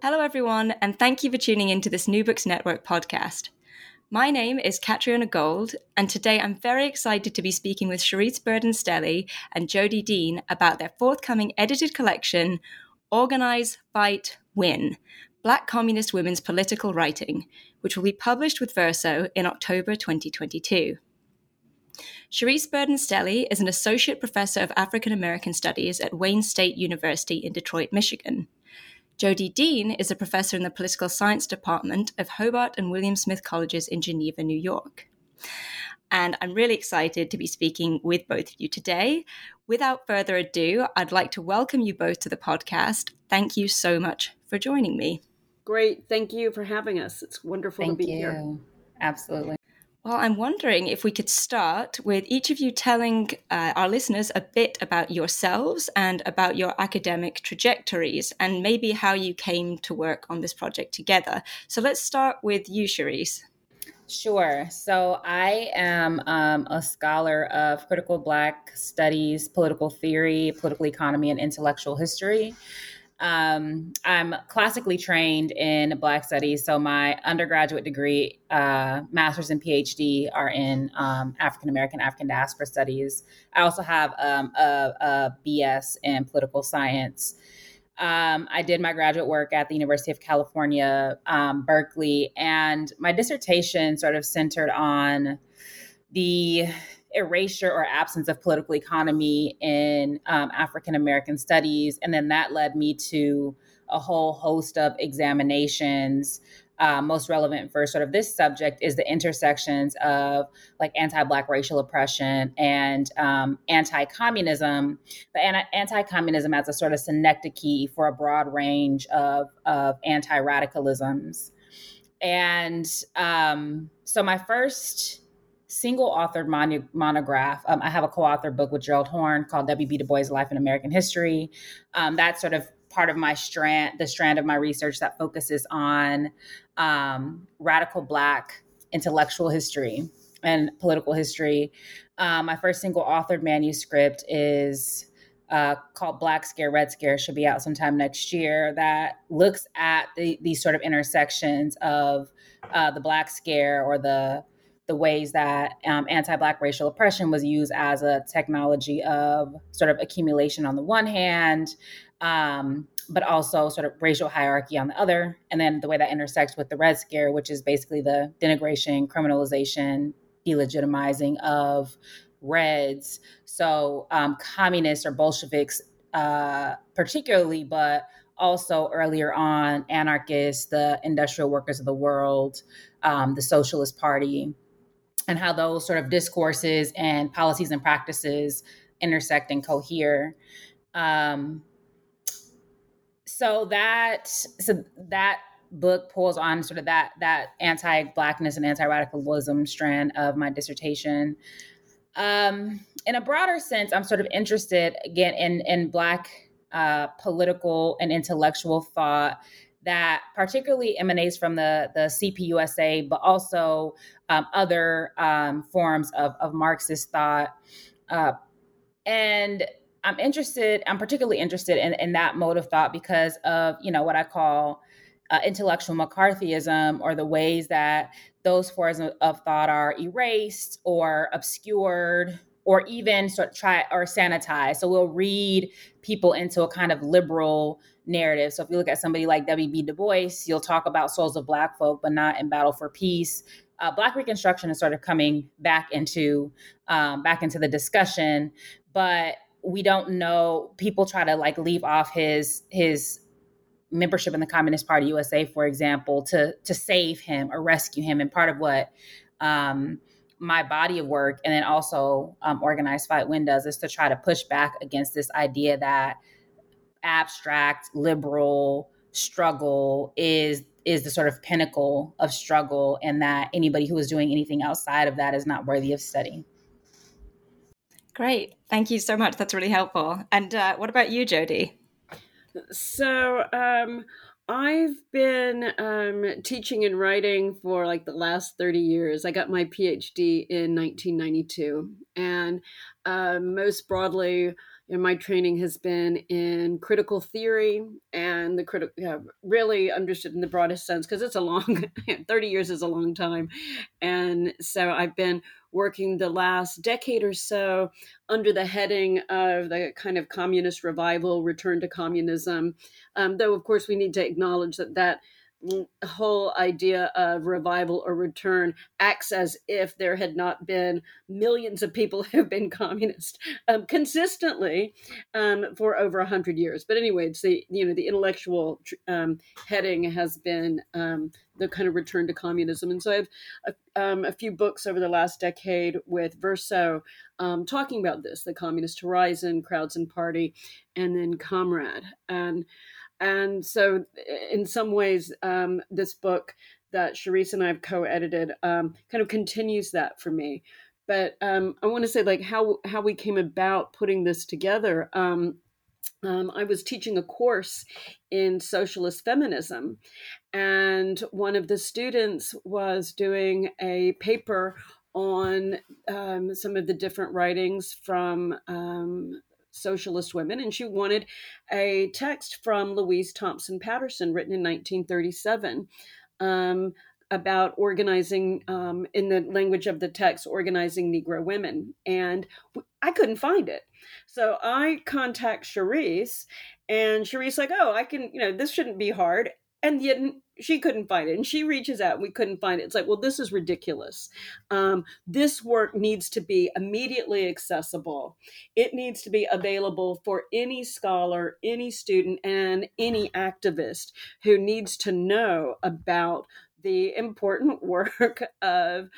Hello, everyone, and thank you for tuning into this New Books Network podcast. My name is Catriona Gold, and today I'm very excited to be speaking with Cherise Burden-Stelly and Jodi Dean about their forthcoming edited collection, Organize, Fight, Win Black Communist Women's Political Writing, which will be published with Verso in October 2022. Cherise Burden-Stelly is an associate professor of African American Studies at Wayne State University in Detroit, Michigan. Jodi Dean is a professor in the Political Science Department of Hobart and William Smith Colleges in Geneva, New York. And I'm really excited to be speaking with both of you today. Without further ado, I'd like to welcome you both to the podcast. Thank you so much for joining me. Great. Thank you for having us. It's wonderful Thank to be you. here. Absolutely. Well, I'm wondering if we could start with each of you telling uh, our listeners a bit about yourselves and about your academic trajectories and maybe how you came to work on this project together. So let's start with you, Cherise. Sure. So I am um, a scholar of critical Black studies, political theory, political economy, and intellectual history. Um, I'm classically trained in Black studies, so my undergraduate degree, uh, master's and PhD are in um, African American, African diaspora studies. I also have um, a, a, BS in political science. Um, I did my graduate work at the University of California, um, Berkeley, and my dissertation sort of centered on the erasure or absence of political economy in um, African American studies. And then that led me to a whole host of examinations. Uh, most relevant for sort of this subject is the intersections of like anti-black racial oppression and um, anti-communism, but anti-communism as a sort of synecdoche for a broad range of, of anti-radicalisms. And um, so my first single authored mon- monograph. Um, I have a co authored book with Gerald Horne called W.B. Du Bois' Life in American History. Um, that's sort of part of my strand, the strand of my research that focuses on um, radical Black intellectual history and political history. Um, my first single authored manuscript is uh, called Black Scare, Red Scare, should be out sometime next year, that looks at the, these sort of intersections of uh, the Black Scare or the the ways that um, anti-black racial oppression was used as a technology of sort of accumulation on the one hand um, but also sort of racial hierarchy on the other. And then the way that intersects with the red scare which is basically the denigration criminalization delegitimizing of reds. So um, communists or bolsheviks uh, particularly but also earlier on anarchists the industrial workers of the world um, the socialist party and how those sort of discourses and policies and practices intersect and cohere. Um, so that so that book pulls on sort of that that anti-blackness and anti-radicalism strand of my dissertation. Um, in a broader sense, I'm sort of interested again in in black uh, political and intellectual thought that particularly emanates from the the CPUSA, but also um, other um, forms of, of Marxist thought. Uh, and I'm interested, I'm particularly interested in, in that mode of thought because of, you know, what I call uh, intellectual McCarthyism or the ways that those forms of, thought are erased or obscured or even sort of try or sanitized. So we'll read people into a kind of liberal narrative. So if you look at somebody like W.B. Du Bois, you'll talk about souls of Black folk, but not in battle for peace. Uh, Black Reconstruction is sort of coming back into um, back into the discussion, but we don't know. People try to like leave off his his membership in the Communist Party USA, for example, to to save him or rescue him. And part of what um, my body of work and then also um, organized fight win does is to try to push back against this idea that abstract liberal struggle is is the sort of pinnacle of struggle and that anybody who is doing anything outside of that is not worthy of study. Great. Thank you so much. That's really helpful. And uh, what about you Jodi so um, I've been um, teaching and writing for like the last 30 years. I got my PhD in 1992. And uh, most broadly, know, my training has been in critical theory and the critical, yeah, really understood in the broadest sense because it's a long, 30 years is a long time. And so I've been working the last decade or so under the heading of the kind of communist revival, return to communism. Um, though, of course, we need to acknowledge that that whole idea of revival or return acts as if there had not been millions of people who have been communist um, consistently um, for over a hundred years. But anyway, it's the you know the intellectual um, heading has been um, the kind of return to communism, and so I have a, um, a few books over the last decade with Verso um, talking about this: the Communist Horizon, Crowds and Party, and then Comrade and and so, in some ways, um, this book that Cherise and I have co-edited um, kind of continues that for me. But um, I want to say, like, how how we came about putting this together. Um, um, I was teaching a course in socialist feminism, and one of the students was doing a paper on um, some of the different writings from um, socialist women, and she wanted a text from Louise Thompson Patterson, written in 1937. Um, about organizing um, in the language of the text organizing negro women and i couldn't find it so i contact Cherise, and Cherise like oh i can you know this shouldn't be hard and yet she couldn't find it and she reaches out and we couldn't find it. It's like well this is ridiculous. Um, this work needs to be immediately accessible. It needs to be available for any scholar any student and any activist who needs to know about the important work of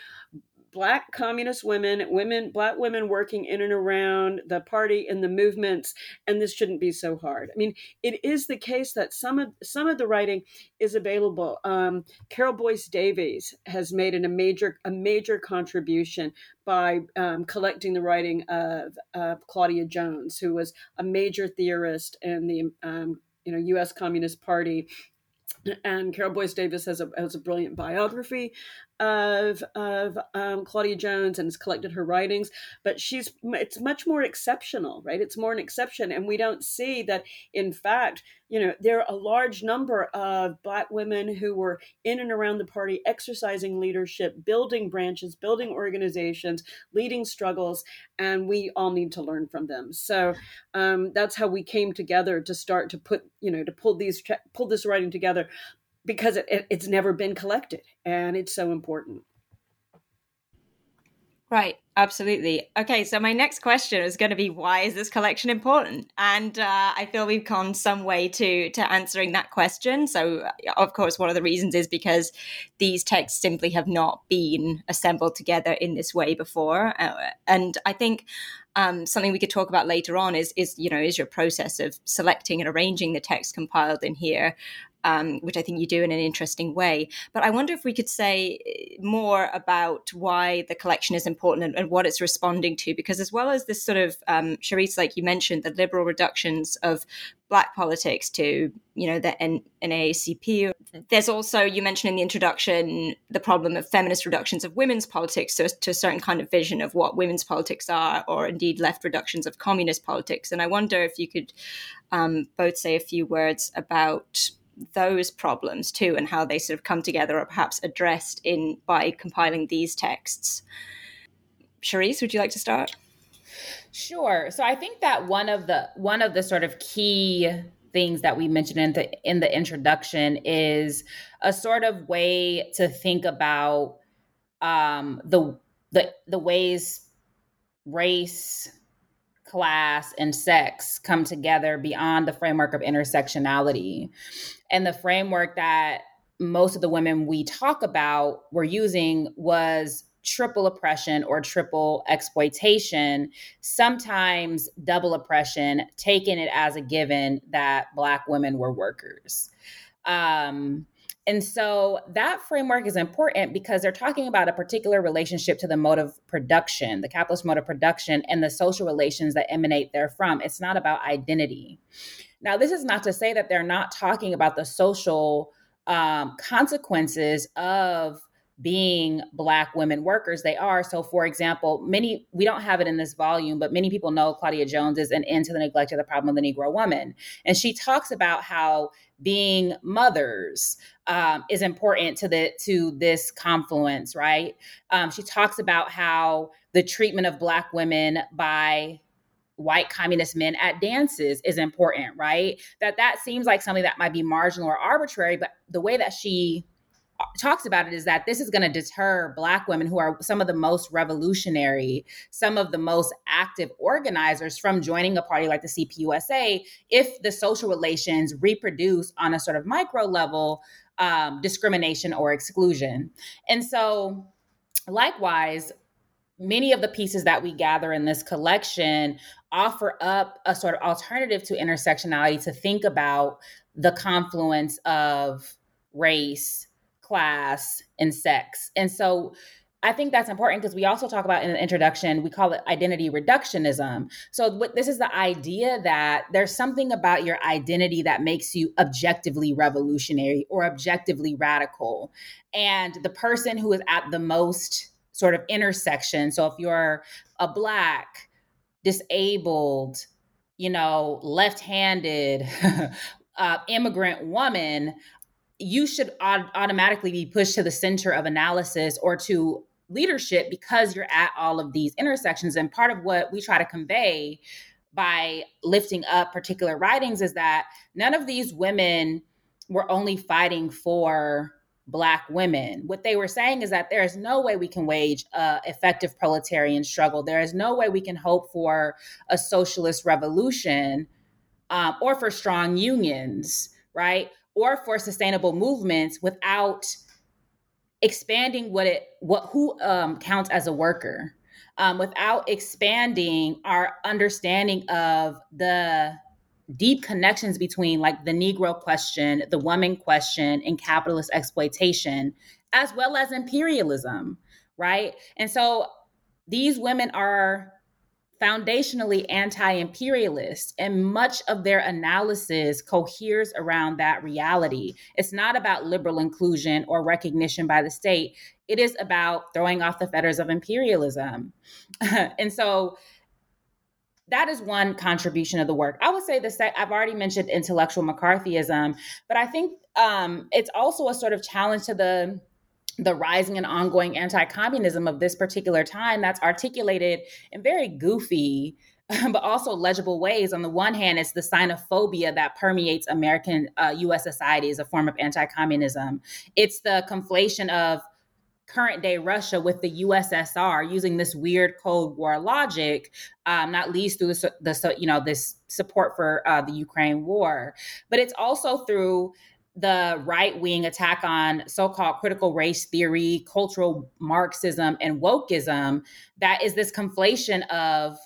black communist women, women, black women working in and around the party and the movements, and this shouldn't be so hard. I mean, it is the case that some of some of the writing is available. Um, Carol Boyce Davies has made an, a major a major contribution by um, collecting the writing of, of Claudia Jones, who was a major theorist in the um, you know U.S. Communist Party and Carol Boyce Davies has a has a brilliant biography of of um, Claudia Jones and has collected her writings, but she's it's much more exceptional, right? It's more an exception, and we don't see that. In fact, you know, there are a large number of Black women who were in and around the party, exercising leadership, building branches, building organizations, leading struggles, and we all need to learn from them. So um, that's how we came together to start to put, you know, to pull these pull this writing together because it, it, it's never been collected and it's so important. Right, absolutely. Okay, so my next question is going to be why is this collection important? And uh, I feel we've gone some way to to answering that question. So, of course, one of the reasons is because these texts simply have not been assembled together in this way before, uh, and I think um, something we could talk about later on is is you know is your process of selecting and arranging the text compiled in here um, which I think you do in an interesting way. But I wonder if we could say eh, more about why the collection is important and, and what it's responding to, because as well as this sort of, um, Cherise, like you mentioned, the liberal reductions of black politics to, you know, the N- NAACP. There's also, you mentioned in the introduction, the problem of feminist reductions of women's politics to, to a certain kind of vision of what women's politics are, or indeed left reductions of communist politics. And I wonder if you could um, both say a few words about those problems too and how they sort of come together or perhaps addressed in by compiling these texts. Cherise, would you like to start? Sure. So I think that one of the one of the sort of key things that we mentioned in the in the introduction is a sort of way to think about um, the the the ways race, class, and sex come together beyond the framework of intersectionality, and the framework that most of the women we talk about were using was triple oppression or triple exploitation, sometimes double oppression, taking it as a given that Black women were workers. Um, and so that framework is important because they're talking about a particular relationship to the mode of production, the capitalist mode of production, and the social relations that emanate therefrom. It's not about identity. Now, this is not to say that they're not talking about the social um, consequences of being black women workers they are. So for example many we don't have it in this volume but many people know claudia jones is an end to the neglect of the problem of the negro woman. And she talks about how being mothers um, is important to the to this confluence right? Um, she talks about how the treatment of black women by white communist men at dances is important right? That that seems like something that might be marginal or arbitrary but the way that she talks about it is that this is going to deter black women who are some of the most revolutionary some of the most active organizers from joining a party like the cpusa if the social relations reproduce on a sort of micro level um, discrimination or exclusion. And so likewise many of the pieces that we gather in this collection offer up a sort of alternative to intersectionality to think about the confluence of race class, and sex. And so I think that's important because we also talk about in the introduction, we call it identity reductionism. So, what, this is the idea that there's something about your identity that makes you objectively revolutionary or objectively radical. And the person who is at the most sort of intersection, so if you're a Black, disabled, you know, left handed, uh, immigrant woman, you should automatically be pushed to the center of analysis or to leadership because you're at all of these intersections. And part of what we try to convey by lifting up particular writings is that none of these women were only fighting for black women. What they were saying is that there is no way we can wage a effective proletarian struggle. There is no way we can hope for a socialist revolution um, or for strong unions right or for sustainable movements without expanding what it what who um, counts as a worker. Um, without expanding our understanding of the deep connections between like the negro question the woman question and capitalist exploitation as well as imperialism right? And so these women are foundationally anti imperialist, and much of their analysis coheres around that reality. It's not about liberal inclusion or recognition by the state, it is about throwing off the fetters of imperialism. and so, that is one contribution of the work. I would say the I've already mentioned intellectual McCarthyism, but I think um, it's also a sort of challenge to the the rising and ongoing anti-communism of this particular time that's articulated in very goofy but also legible ways. On the one hand, it's the xenophobia that permeates American uh, U.S. society as a form of anti-communism. It's the conflation of current day Russia with the USSR using this weird Cold War logic, um, not least through the, the, you know this support for uh, the Ukraine war, but it's also through the right wing attack on so called critical race theory, cultural Marxism, and wokeism that is this conflation of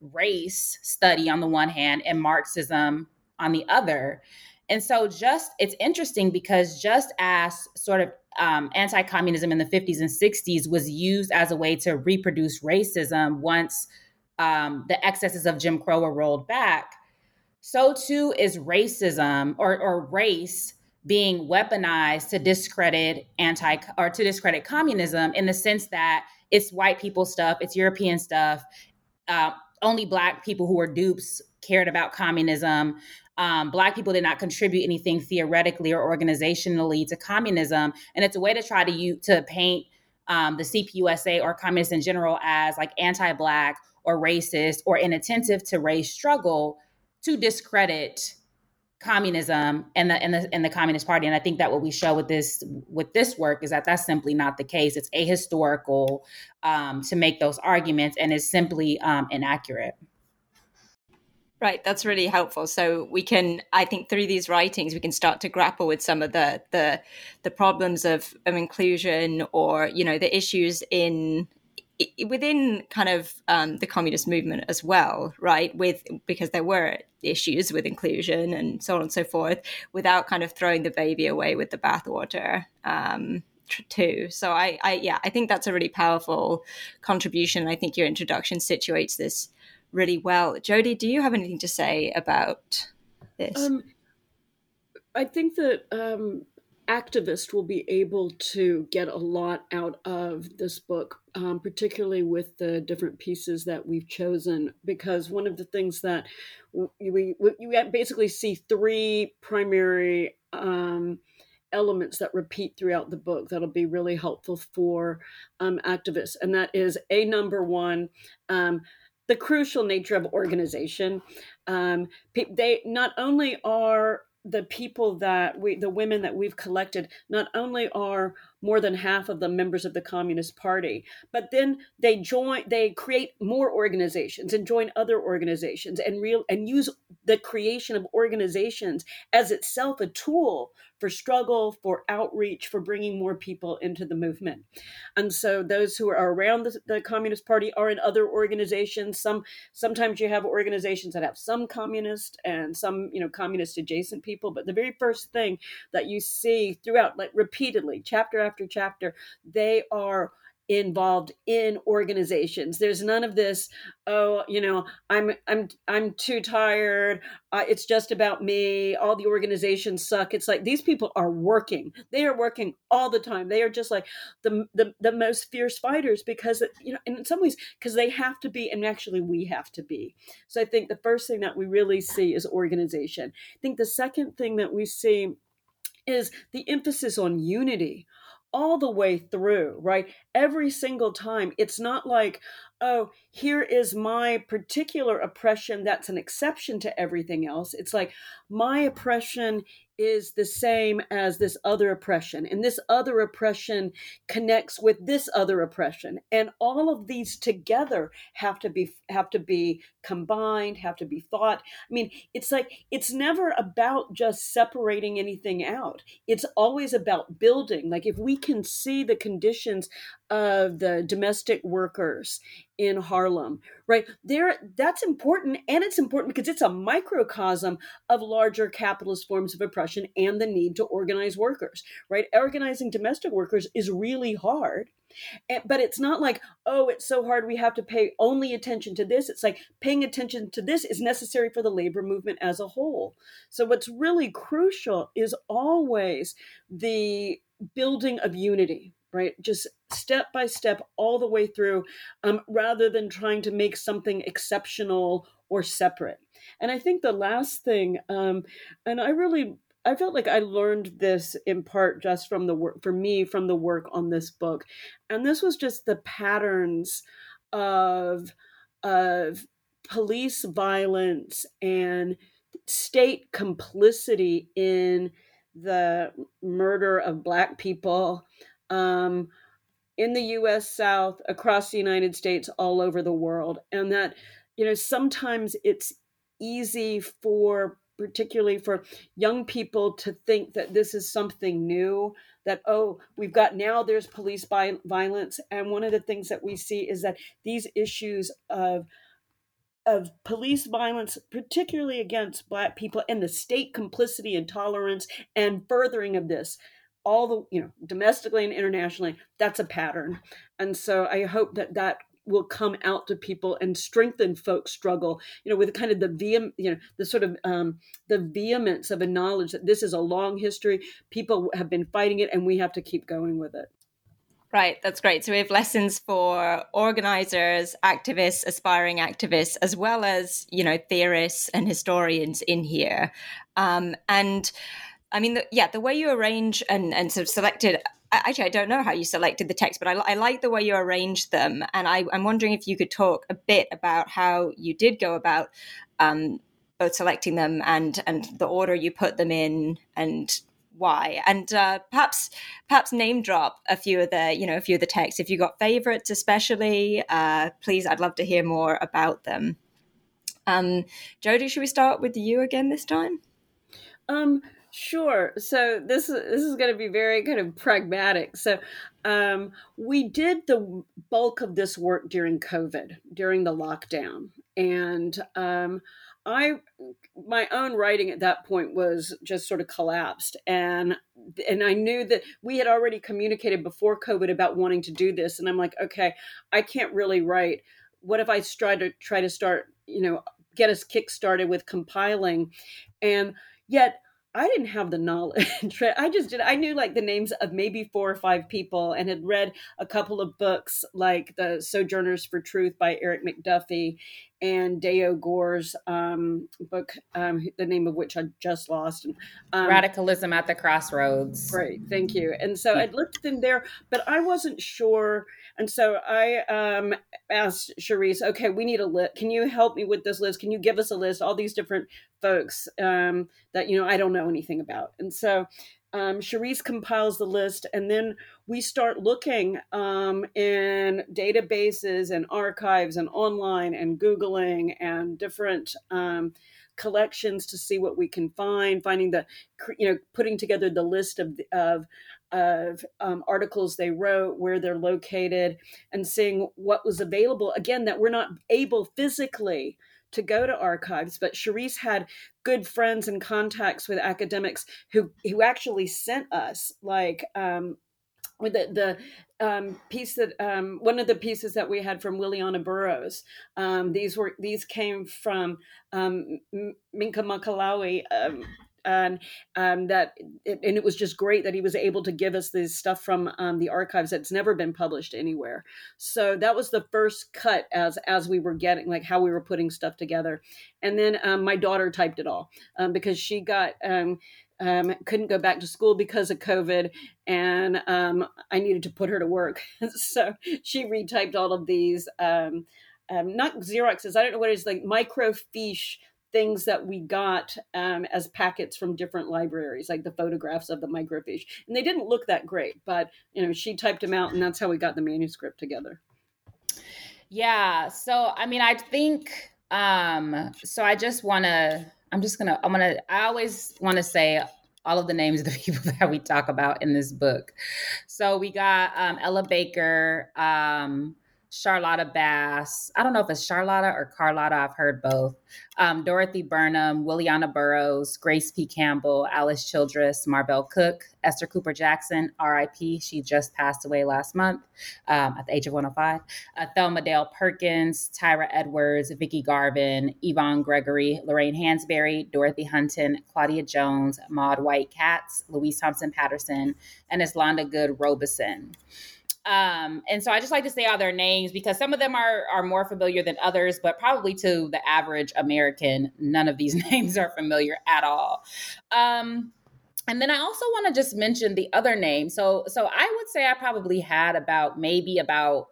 race study on the one hand and Marxism on the other. And so, just it's interesting because just as sort of um, anti communism in the 50s and 60s was used as a way to reproduce racism once um, the excesses of Jim Crow were rolled back, so too is racism or, or race being weaponized to discredit anti or to discredit communism in the sense that it's white people stuff, it's European stuff. Uh, only black people who were dupes cared about communism. Um, black people did not contribute anything theoretically or organizationally to communism, and it's a way to try to you to paint um, the CPUSA or communists in general as like anti-black or racist or inattentive to race struggle to discredit communism and the and the and the communist party. And i think that what we show with this with this work is that that's simply not the case. It's ahistorical um, to make those arguments and is simply um, inaccurate. Right, that's really helpful. So we can, I think, through these writings, we can start to grapple with some of the the the problems of, of inclusion, or you know, the issues in within kind of um, the communist movement as well, right? With because there were issues with inclusion and so on and so forth, without kind of throwing the baby away with the bathwater. Um, too. So I, I, yeah, I think that's a really powerful contribution. I think your introduction situates this really well. Jodi, do you have anything to say about this? Um, I think that activists will be able to get a lot out of this book, um, particularly with the different pieces that we've chosen. Because one of the things that we, we you basically see three primary um, elements that repeat throughout the book that'll be really helpful for um, activists, and that is a number one. Um, the crucial nature of organization. Um, they not only are the people that we the women that we've collected not only are more than half of the members of the communist party but then they join they create more organizations and join other organizations and real and use the creation of organizations as itself a tool for struggle, for outreach, for bringing more people into the movement. And so those who are around the, the, Communist Party are in other organizations. Some sometimes you have organizations that have some communist and some, you know, communist adjacent people. But the very first thing that you see throughout, like repeatedly, chapter after chapter, they are involved in organizations. There's none of this oh you know i'm i'm i'm too tired. Uh, it's just about me. All the organizations suck. It's like these people are working. They are working all the time. They are just like the the, the most fierce fighters because you know in some ways because they have to be and actually we have to be. So i think the first thing that we really see is organization. I think the second thing that we see is the emphasis on unity all the way through, right? Every single time. It's not like, oh, here is my particular oppression that's an exception to everything else. It's like my oppression is the same as this other oppression and this other oppression connects with this other oppression. And all of these together have to be have to be combined have to be thought. I mean it's like it's never about just separating anything out. It's always about building. Like if we can see the conditions of the domestic workers in Harlem, right? There that's important and it's important because it's a microcosm of larger capitalist forms of oppression and the need to organize workers, right? Organizing domestic workers is really hard. But it's not like, oh, it's so hard we have to pay only attention to this. It's like paying attention to this is necessary for the labor movement as a whole. So, what's really crucial is always the building of unity, right? Just step by step all the way through, um, rather than trying to make something exceptional or separate. And I think the last thing, um, and I really I felt like I learned this in part just from the work for me from the work on this book, and this was just the patterns of of police violence and state complicity in the murder of black people um, in the US South, across the United States, all over the world. And that, you know, sometimes it's easy for, particularly for young people, to think that this is something new, that, oh, we've got now there's police violence. And one of the things that we see is that these issues of of police violence, particularly against Black people, and the state complicity and tolerance and furthering of this all the you know domestically and internationally that's a pattern and so i hope that that will come out to people and strengthen folks struggle you know with kind of the vehem you know the sort of um, the vehemence of a knowledge that this is a long history people have been fighting it and we have to keep going with it Right, that's great. So we have lessons for organizers, activists, aspiring activists, as well as you know theorists and historians in here. Um, and I mean, the, yeah, the way you arrange and, and sort of selected. Actually, I don't know how you selected the text, but I, I like the way you arranged them, and I, am wondering if you could talk a bit about how you did go about um, both selecting them and and the order you put them in and why. And uh, perhaps perhaps name drop a few of the you know a few of the texts. If you got favorites especially uh, please i'd love to hear more about them. Um, Jodi should we start with you again this time? Um Sure. So this is this is going to be very kind of pragmatic. So um, we did the bulk of this work during COVID, during the lockdown, and um, I my own writing at that point was just sort of collapsed, and and I knew that we had already communicated before COVID about wanting to do this, and I'm like, okay, I can't really write. What if I try to try to start, you know, get us kick started with compiling, and yet I didn't have the knowledge. I just did. I knew like the names of maybe four or five people and had read a couple of books like The Sojourners for Truth by Erik McDuffie and Dayo Gore's um, book, um, the name of which I just lost. Um, Radicalism at the Crossroads. Great, thank you. And so I looked in there, but I wasn't sure. And so I um, asked Cherise, okay, we need a list. Can you help me with this list? Can you give us a list? All these different folks um, that, you know, I don't know anything about. And so um, Cherise compiles the list, and then we start looking um, in databases and archives and online and Googling and different um, collections to see what we can find, finding the, you know, putting together the list of, of, of um, articles they wrote, where they're located, and seeing what was available. Again, that we're not able physically to go to archives, but Cherise had good friends and contacts with academics who who actually sent us like um, with the the um, piece that um, one of the pieces that we had from Williana Burroughs. Um, these were these came from um, Minkah Makalani, um, and um, that it, and it was just great that he was able to give us this stuff from um, the archives that's never been published anywhere. So that was the first cut as as we were getting like how we were putting stuff together, and then um, my daughter typed it all um, because she got. Um, um, couldn't go back to school because of COVID, and um, I needed to put her to work. so she retyped all of these, um, um, not Xeroxes. I don't know what it is like microfiche things that we got um, as packets from different libraries, like the photographs of the microfiche. And they didn't look that great, but you know, she typed them out, and that's how we got the manuscript together. Yeah. So I mean, I think um, so. I just want to. I'm just gonna. I'm gonna. I always want to say all of the names of the people that we talk about in this book. So we got um, Ella Baker. Um, Charlotta Bass. I don't know if it's Charlotta or Carlotta. I've heard both. Um, Dorothy Burnham, Williana Burroughs, Grace P. Campbell, Alice Childress, Marvel Cooke, Esther Cooper Jackson, RIP. She just passed away last month um, at the age of 105. Uh, Thelma Dale Perkins, Thyra Edwards, Vicki Garvin, Yvonne Gregory, Lorraine Hansberry, Dorothy Hunton, Claudia Jones, Maud White Katz, Louise Thompson Patterson, and Eslanda Goode Robeson. Um, and so I just like to say all their names because some of them are are more familiar than others, but probably to the average American, none of these names are familiar at all. Um, and then I also want to just mention the other name. So so I would say I probably had about maybe about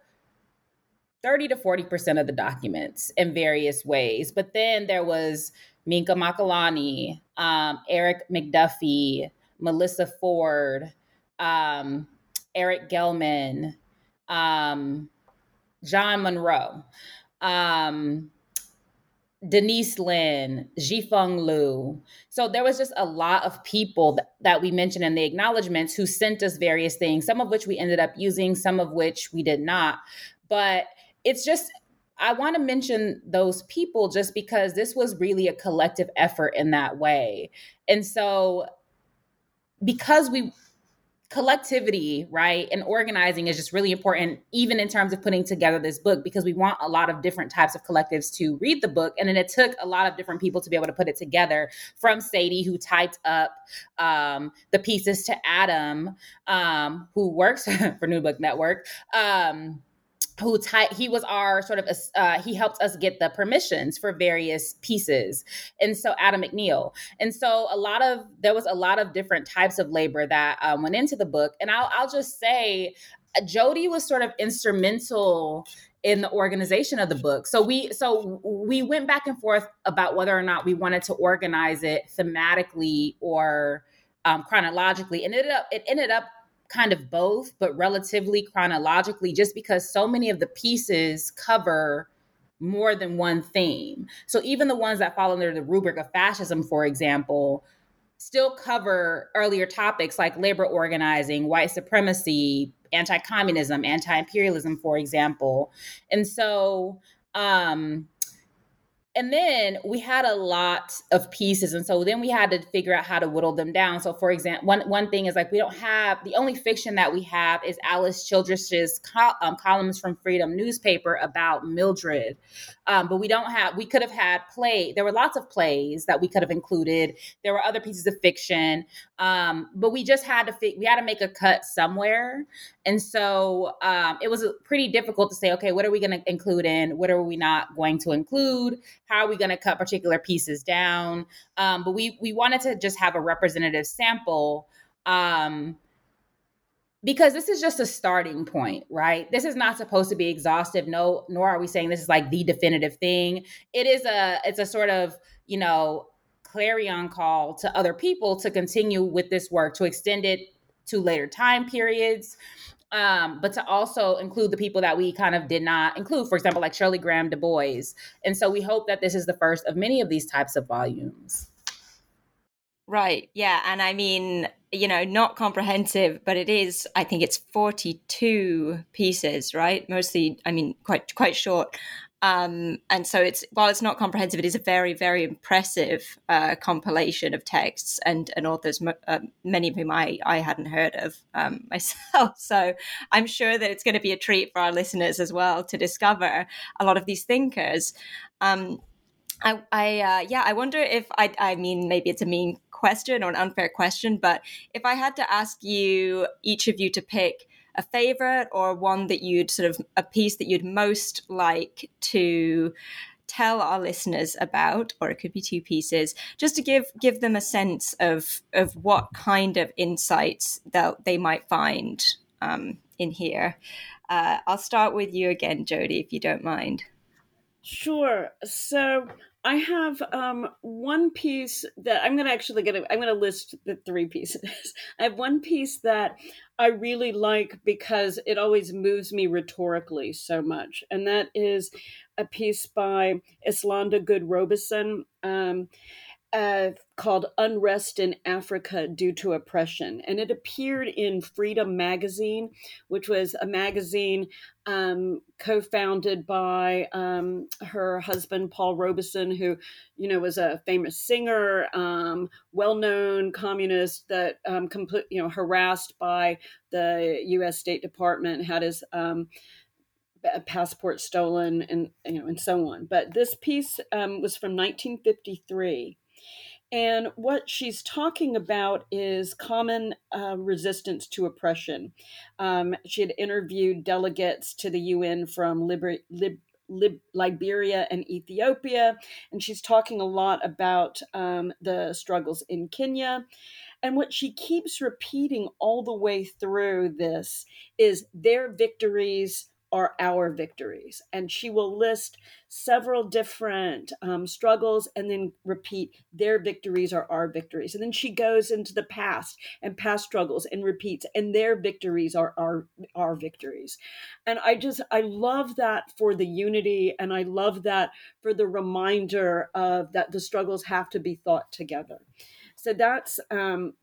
30 to 40% of the documents in various ways. But then there was Minkah Makalani, um, Erik McDuffie, Melissa Ford, um, Erik Gellman, um, John Munro, um, Denise Lynn, Jifeng Liu. So there was just a lot of people that, that we mentioned in the acknowledgments who sent us various things, some of which we ended up using, some of which we did not. But it's just I want to mention those people just because this was really a collective effort in that way. And so because we collectivity, right, and organizing is just really important, even in terms of putting together this book, because we want a lot of different types of collectives to read the book. And then it took a lot of different people to be able to put it together from Sadie, who typed up um, the pieces, to Adam, um, who works for New Book Network. Um, who he was our sort of uh, he helped us get the permissions for various pieces. And so adam mcneil. And so a lot of there was a lot of different types of labor that um, went into the book. And I'll, I'll just say uh, jody was sort of instrumental in the organization of the book. So we so we went back and forth about whether or not we wanted to organize it thematically or um, chronologically, and it ended up it ended up kind of both, but relatively chronologically, just because so many of the pieces cover more than one theme. So even the ones that fall under the rubric of fascism, for example, still cover earlier topics like labor organizing, white supremacy, anti communism, anti imperialism, for example. And so, um, and then we had a lot of pieces and so then we had to figure out how to whittle them down. So for example one, one thing is like we don't have the only fiction that we have is alice childress's col- um, columns from freedom newspaper about mildred. Um, but we don't have we could have had play there were lots of plays that we could have included. There were other pieces of fiction. Um, but we just had to fi- we had to make a cut somewhere and so um, it was pretty difficult to say okay what are we going to include in what are we not going to include how are we going to cut particular pieces down? Um, but we we wanted to just have a representative sample um, because this is just a starting point, right? This is not supposed to be exhaustive. No, nor are we saying this is like the definitive thing. It is a it's a sort of you know clarion call to other people to continue with this work to extend it to later time periods um, but to also include the people that we kind of did not include, for example, like Shirley Graham Du Bois. And so we hope that this is the first of many of these types of volumes. Right. Yeah. And I mean, you know, not comprehensive, but it is, I think it's 42 pieces, right? Mostly, I mean, quite, quite short. Um, and so it's while it's not comprehensive, it is a very, very impressive uh, compilation of texts and, and authors, uh, many of whom I, I hadn't heard of um, myself. So I'm sure that it's going to be a treat for our listeners as well to discover a lot of these thinkers. Um, I, I uh, yeah, I wonder if I, I mean, maybe it's a mean question or an unfair question, but if I had to ask you, each of you, to pick a favorite or one that you'd sort of a piece that you'd most like to tell our listeners about or it could be two pieces just to give give them a sense of of what kind of insights that they might find um, in here. Uh, i'll start with you again Jodi if you don't mind. Sure. So I have um, one piece that I'm going to actually get. I'm going to list the three pieces. I have one piece that I really like because it always moves me rhetorically so much, and that is a piece by Eslanda Goode Robeson. Um, uh, called Unrest in Africa Due to Oppression. And it appeared in Freedom Magazine, which was a magazine um, co founded by um, her husband, Paul Robeson, who, you know, was a famous singer, um, well known communist that, um, complete, you know, harassed by the U.S. State Department, had his um, passport stolen and you know and so on but this piece um, was from 1953 and what she's talking about is common uh, resistance to oppression. Um, she had interviewed delegates to the UN from Liber- Lib- Lib- Liberia and Ethiopia, and she's talking a lot about um, the struggles in Kenya. And what she keeps repeating all the way through this is their victories are our victories. And she will list several different um, struggles and then repeat their victories are our victories. And then she goes into the past and past struggles and repeats, and their victories are our, our victories. And I just, I love that for the unity. And I love that for the reminder of that the struggles have to be thought together. So that's um,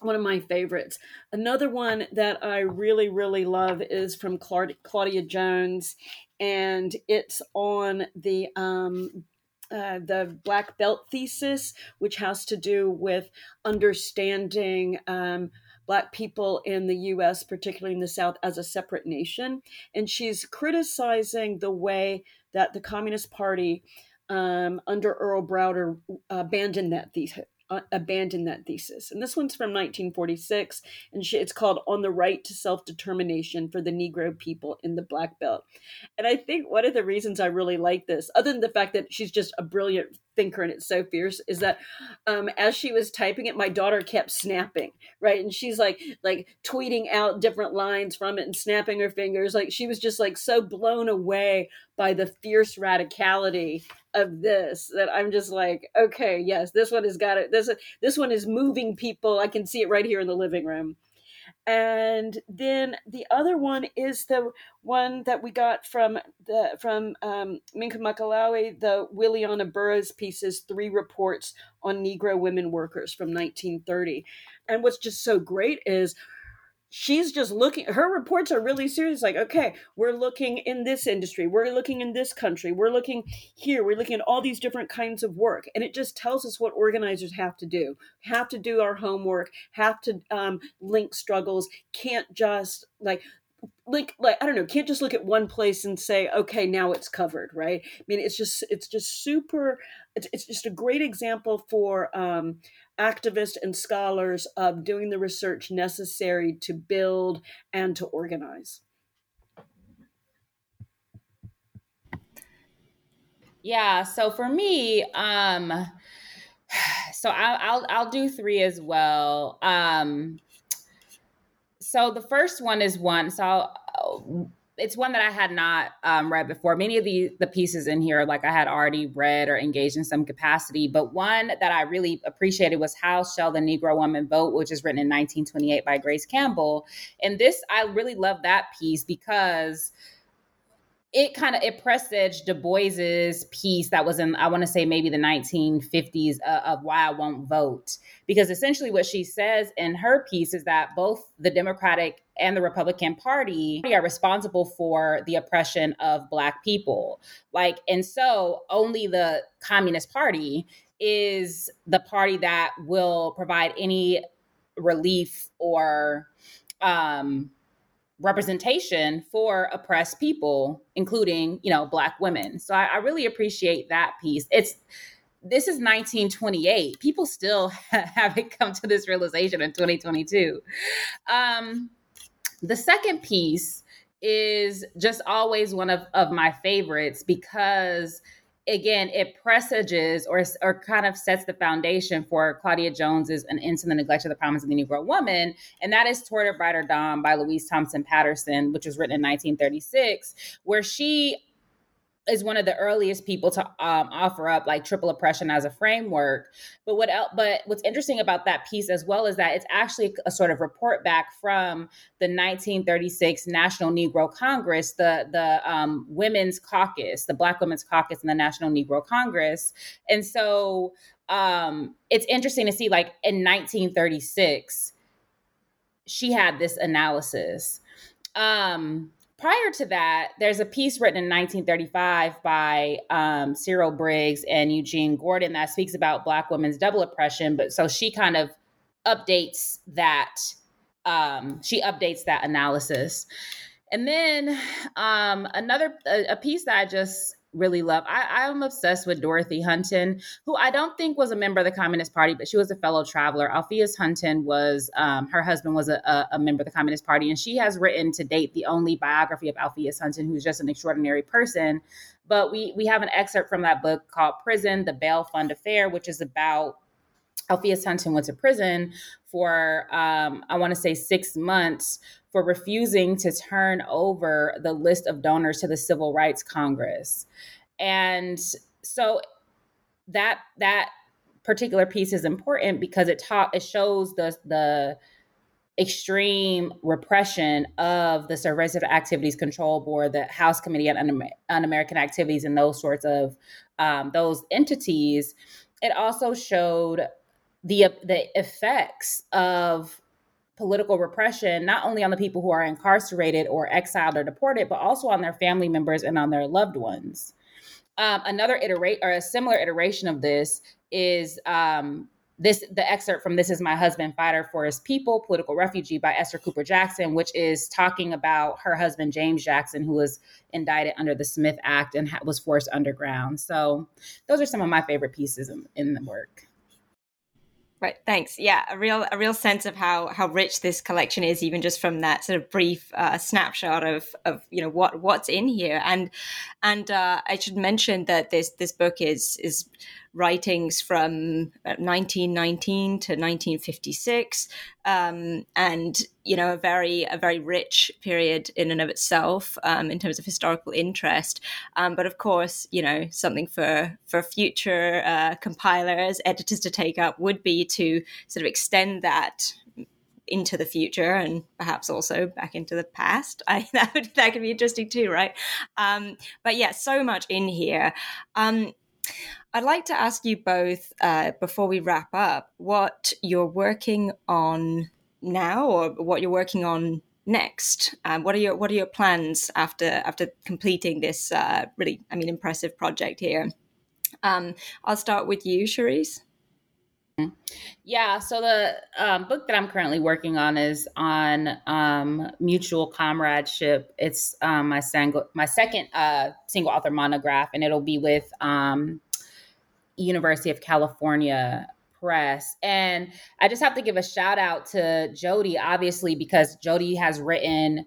one of my favorites. Another one that I really, really love is from Claudia Jones, and it's on the um, uh, the black belt thesis, which has to do with understanding um, black people in the U.S., particularly in the South, as a separate nation, and she's criticizing the way that the Communist Party um, under Earl Browder abandoned that uh, abandon that thesis. And this one's from 1946, and she, it's called On the Right to Self Determination for the Negro People in the Black Belt. And I think one of the reasons I really like this, other than the fact that she's just a brilliant thinker and it's so fierce, is that um, as she was typing it, my daughter kept snapping, right? And she's like, like tweeting out different lines from it and snapping her fingers. Like she was just like so blown away by the fierce radicality of this that I'm just like, okay, yes, this one has got it. This this one is moving people. I can see it right here in the living room. And then the other one is the one that we got from the from um, Minkah Makalani, the Williana Burroughs pieces, three reports on Negro women workers from 1930. And what's just so great is she's just looking her reports are really serious like okay we're looking in this industry we're looking in this country we're looking here we're looking at all these different kinds of work. And it just tells us what organizers have to do have to do our homework have to um, link struggles can't just like like like i don't know can't just look at one place and say okay now it's covered right i mean it's just it's just super it's, it's just a great example for um activists and scholars of doing the research necessary to build and to organize. Yeah, so for me, um, so I'll, I'll I'll do three as well. Um, so the first one is one. So I'll, it's one that I had not um, read before. Many of the the pieces in here, like I had already read or engaged in some capacity, but one that I really appreciated was "How Shall the Negro Woman Vote," which is written in 1928 by Grace Campbell. And this, I really love that piece because it kind of it presaged Du Bois's piece that was in I want to say maybe the 1950s uh, of why I won't vote. Because essentially what she says in her piece is that both the Democratic and the Republican Party are responsible for the oppression of black people. Like and so only the Communist Party is the party that will provide any relief or um representation for oppressed people, including, you know, black women. So I, I really appreciate that piece. It's this is 1928. People still haven't come to this realization in 2022. Um, the second piece is just always one of, of my favorites because again, it presages or, or kind of sets the foundation for Claudia Jones's An End to the Neglect of the Promise of the Negro Woman. And that is Toward a Brighter Dawn by Louise Thompson Patterson, which was written in 1936, where she is one of the earliest people to um, offer up like triple oppression as a framework. But what else, but what's interesting about that piece as well is that it's actually a sort of report back from the 1936 National Negro Congress, the the um, Women's Caucus, the Black Women's Caucus, in the National Negro Congress, and so um, it's interesting to see like in 1936 she had this analysis. Um, prior to that, there's a piece written in 1935 by um, Cyril Briggs and Eugene Gordon that speaks about Black women's double oppression. But so she kind of updates that. Um, she updates that analysis. And then um, another a, a piece that I just really love. I, I'm obsessed with Dorothy Hunton, who I don't think was a member of the Communist Party, but she was a fellow traveler. Alpheus Hunton was, um, her husband was a, a, member of the Communist Party, and she has written to date the only biography of Alpheus Hunton, who's just an extraordinary person. But we we have an excerpt from that book called Prison: The Bail Fund Affair, which is about Alpheus Hunton went to prison for, um, I want to say, six months for refusing to turn over the list of donors to the Civil Rights Congress. And so that that particular piece is important because it taught it shows the the extreme repression of the Subversive Activities Control Board, the House Committee on Un-American Activities, and those sorts of um, those entities. It also showed the the effects of political repression, not only on the people who are incarcerated or exiled or deported, but also on their family members and on their loved ones. Um, another iterate or a similar iteration of this is um, this the excerpt from "This Is My Husband, Fighter for His People: Political Refugee" by Esther Cooper Jackson, which is talking about her husband James Jackson, who was indicted under the Smith Act and ha- was forced underground. So, those are some of my favorite pieces in, in the work. Right. Thanks. Yeah, a real a real sense of how how rich this collection is, even just from that sort of brief uh, snapshot of of you know what what's in here. And and uh, I should mention that this this book is is writings from 1919 to 1956, um, and you know a very a very rich period in and of itself um, in terms of historical interest. Um, but of course, you know something for for future uh, compilers, editors to take up would be to sort of extend that into the future and perhaps also back into the past. I, that would that could be interesting too, right? Um, but yeah, so much in here. Um, I'd like to ask you both uh, before we wrap up what you're working on now, or what you're working on next. Um, what are your What are your plans after after completing this uh, really, I mean, impressive project here? Um, I'll start with you, Charisse. Yeah, so the um, book that I'm currently working on is on um, mutual comradeship. It's um, my single, my second uh, single author monograph, and it'll be with um, University of California Press. And I just have to give a shout out to Jodi, obviously, because Jodi has written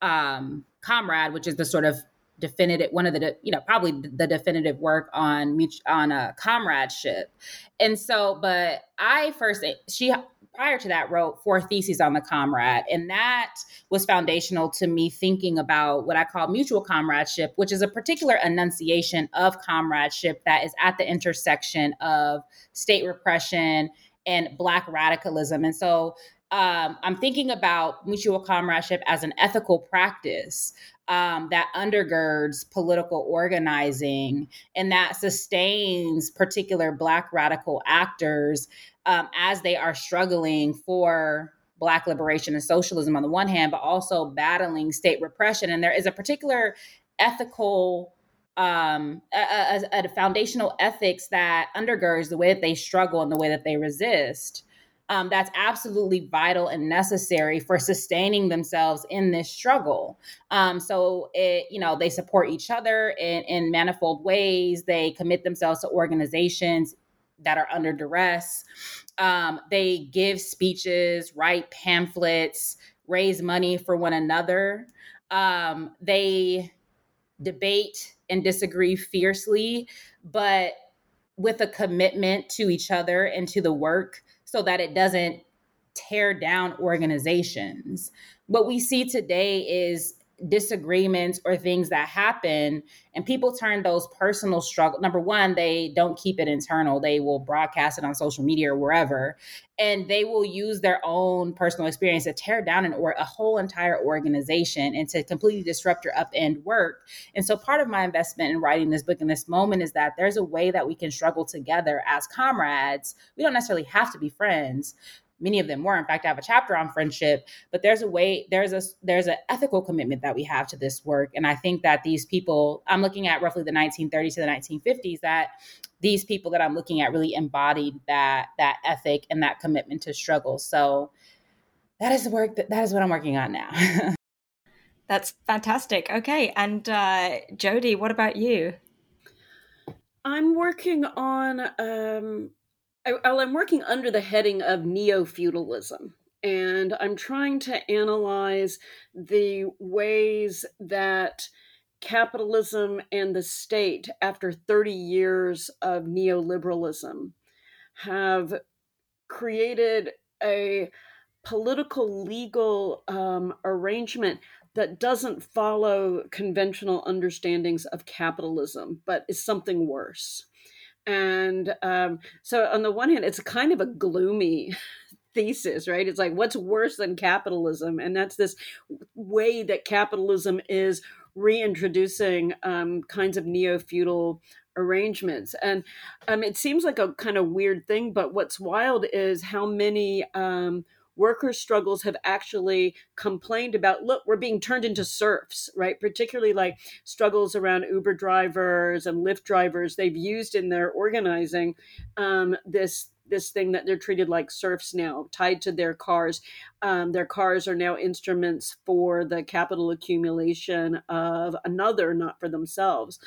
um, Comrade, which is the sort of definitive one of the you know probably the definitive work on on a uh, comradeship and so but i first she prior to that wrote four theses on the comrade. And that was foundational to me thinking about what i call mutual comradeship which is a particular enunciation of comradeship that is at the intersection of state repression and black radicalism. And so um, I'm thinking about mutual comradeship as an ethical practice um, that undergirds political organizing and that sustains particular Black radical actors um, as they are struggling for Black liberation and socialism on the one hand, but also battling state repression. And there is a particular ethical um, a, a, a, foundational ethics that undergirds the way that they struggle and the way that they resist um, that's absolutely vital and necessary for sustaining themselves in this struggle. Um, so it, you know, they support each other in, in manifold ways. They commit themselves to organizations that are under duress. Um, they give speeches, write pamphlets, raise money for one another. Um, they debate and disagree fiercely, but with a commitment to each other and to the work so that it doesn't tear down organizations. What we see today is disagreements or things that happen and people turn those personal struggle number one they don't keep it internal they will broadcast it on social media or wherever and they will use their own personal experience to tear down an or a whole entire organization and to completely disrupt your upend work. And so part of my investment in writing this book in this moment is that there's a way that we can struggle together as comrades. We don't necessarily have to be friends many of them were in fact i have a chapter on friendship but there's a way there's a there's an ethical commitment that we have to this work. And i think that these people i'm looking at roughly the 1930s to the 1950s that these people that i'm looking at really embodied that that ethic and that commitment to struggle. So that is the work that, that is what i'm working on now. That's fantastic. Okay and uh, jodi what about you? I'm working on um, I, I'm working under the heading of neo feudalism, and I'm trying to analyze the ways that capitalism and the state, after 30 years of neoliberalism, have created a political legal um, arrangement that doesn't follow conventional understandings of capitalism, but is something worse. And um, so, on the one hand, it's kind of a gloomy thesis, right? It's like, what's worse than capitalism? And that's this way that capitalism is reintroducing um, kinds of neo feudal arrangements. And um, it seems like a kind of weird thing, but what's wild is how many um, workers' struggles have actually complained about look, we're being turned into serfs, right? Particularly like struggles around Uber drivers and Lyft drivers. They've used in their organizing um, this this thing that they're treated like serfs now, tied to their cars. Um, their cars are now instruments for the capital accumulation of another, not for themselves.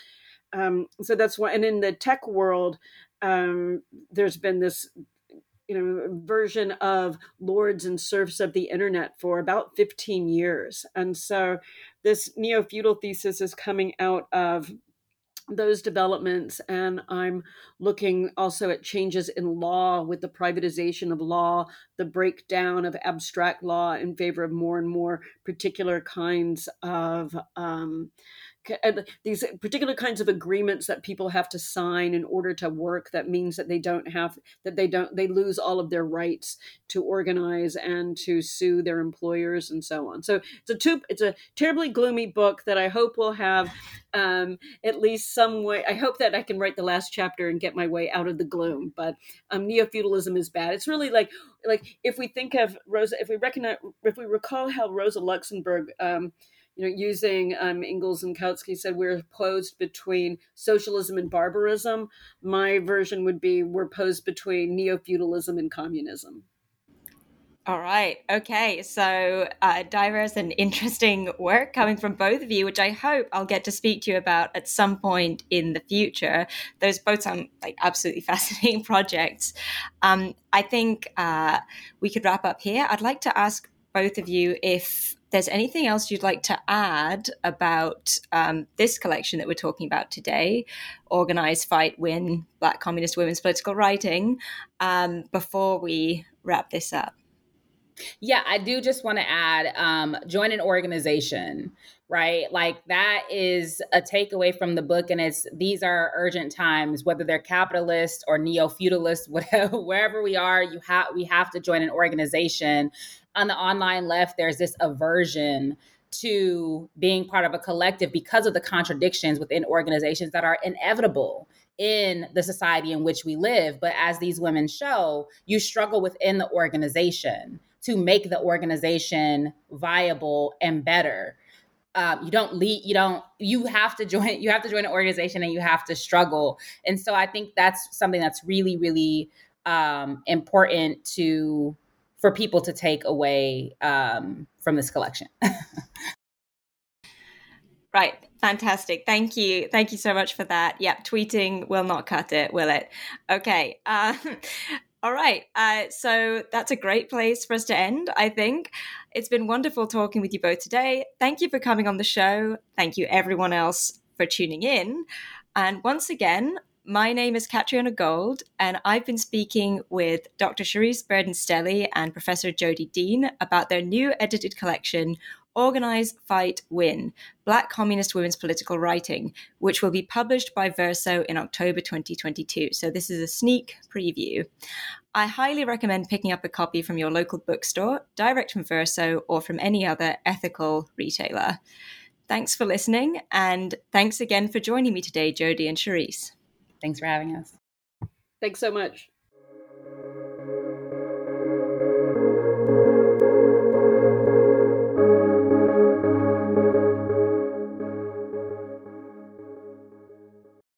Um, so that's why, and in the tech world, um, there's been this you know version of lords and serfs of the internet for about 15 years. And so this neo-feudal thesis is coming out of those developments and i'm looking also at changes in law with the privatization of law the breakdown of abstract law in favor of more and more particular kinds of um, these particular kinds of agreements that people have to sign in order to work that means that they don't have that they don't they lose all of their rights to organize and to sue their employers and so on. So it's a two it's a terribly gloomy book that i hope will have um, at least some way i hope that i can write the last chapter and get my way out of the gloom but um, neo-feudalism is bad. It's really like like if we think of rosa if we recognize if we recall how rosa luxemburg um, you know, using um, Engels and Kautsky said we're posed between socialism and barbarism. My version would be we're posed between neo feudalism and communism. All right. Okay. So, uh, diverse and interesting work coming from both of you, which I hope I'll get to speak to you about at some point in the future. Those both sound like absolutely fascinating projects. Um, I think uh, we could wrap up here. I'd like to ask both of you if there's anything else you'd like to add about um, this collection that we're talking about today, Organize, Fight, Win, Black Communist Women's Political Writing, um, before we wrap this up? Yeah, I do just want to add um, join an organization, right? Like that is a takeaway from the book. And it's these are urgent times, whether they're capitalist or neo feudalist, whatever, wherever we are, you have we have to join an organization on the online left, there's this aversion to being part of a collective because of the contradictions within organizations that are inevitable in the society in which we live. But as these women show, you struggle within the organization to make the organization viable and better. Um, you don't lead you don't you have to join you have to join an organization and you have to struggle and so i think that's something that's really really um, important to for people to take away um, from this collection. right. Fantastic. Thank you. Thank you so much for that. Yep. Tweeting will not cut it, will it? Okay. Uh, all right. Uh, so that's a great place for us to end, I think. It's been wonderful talking with you both today. Thank you for coming on the show. Thank you, everyone else, for tuning in. And once again, my name is Catriona Gold, and I've been speaking with Dr. Charisse Burden Stelly and Professor Jodi Dean about their new edited collection, Organize, Fight, Win Black Communist Women's Political Writing, which will be published by Verso in October 2022. So, this is a sneak preview. I highly recommend picking up a copy from your local bookstore, direct from Verso, or from any other ethical retailer. Thanks for listening, and thanks again for joining me today, Jodi and Charisse. Thanks for having us. Thanks so much.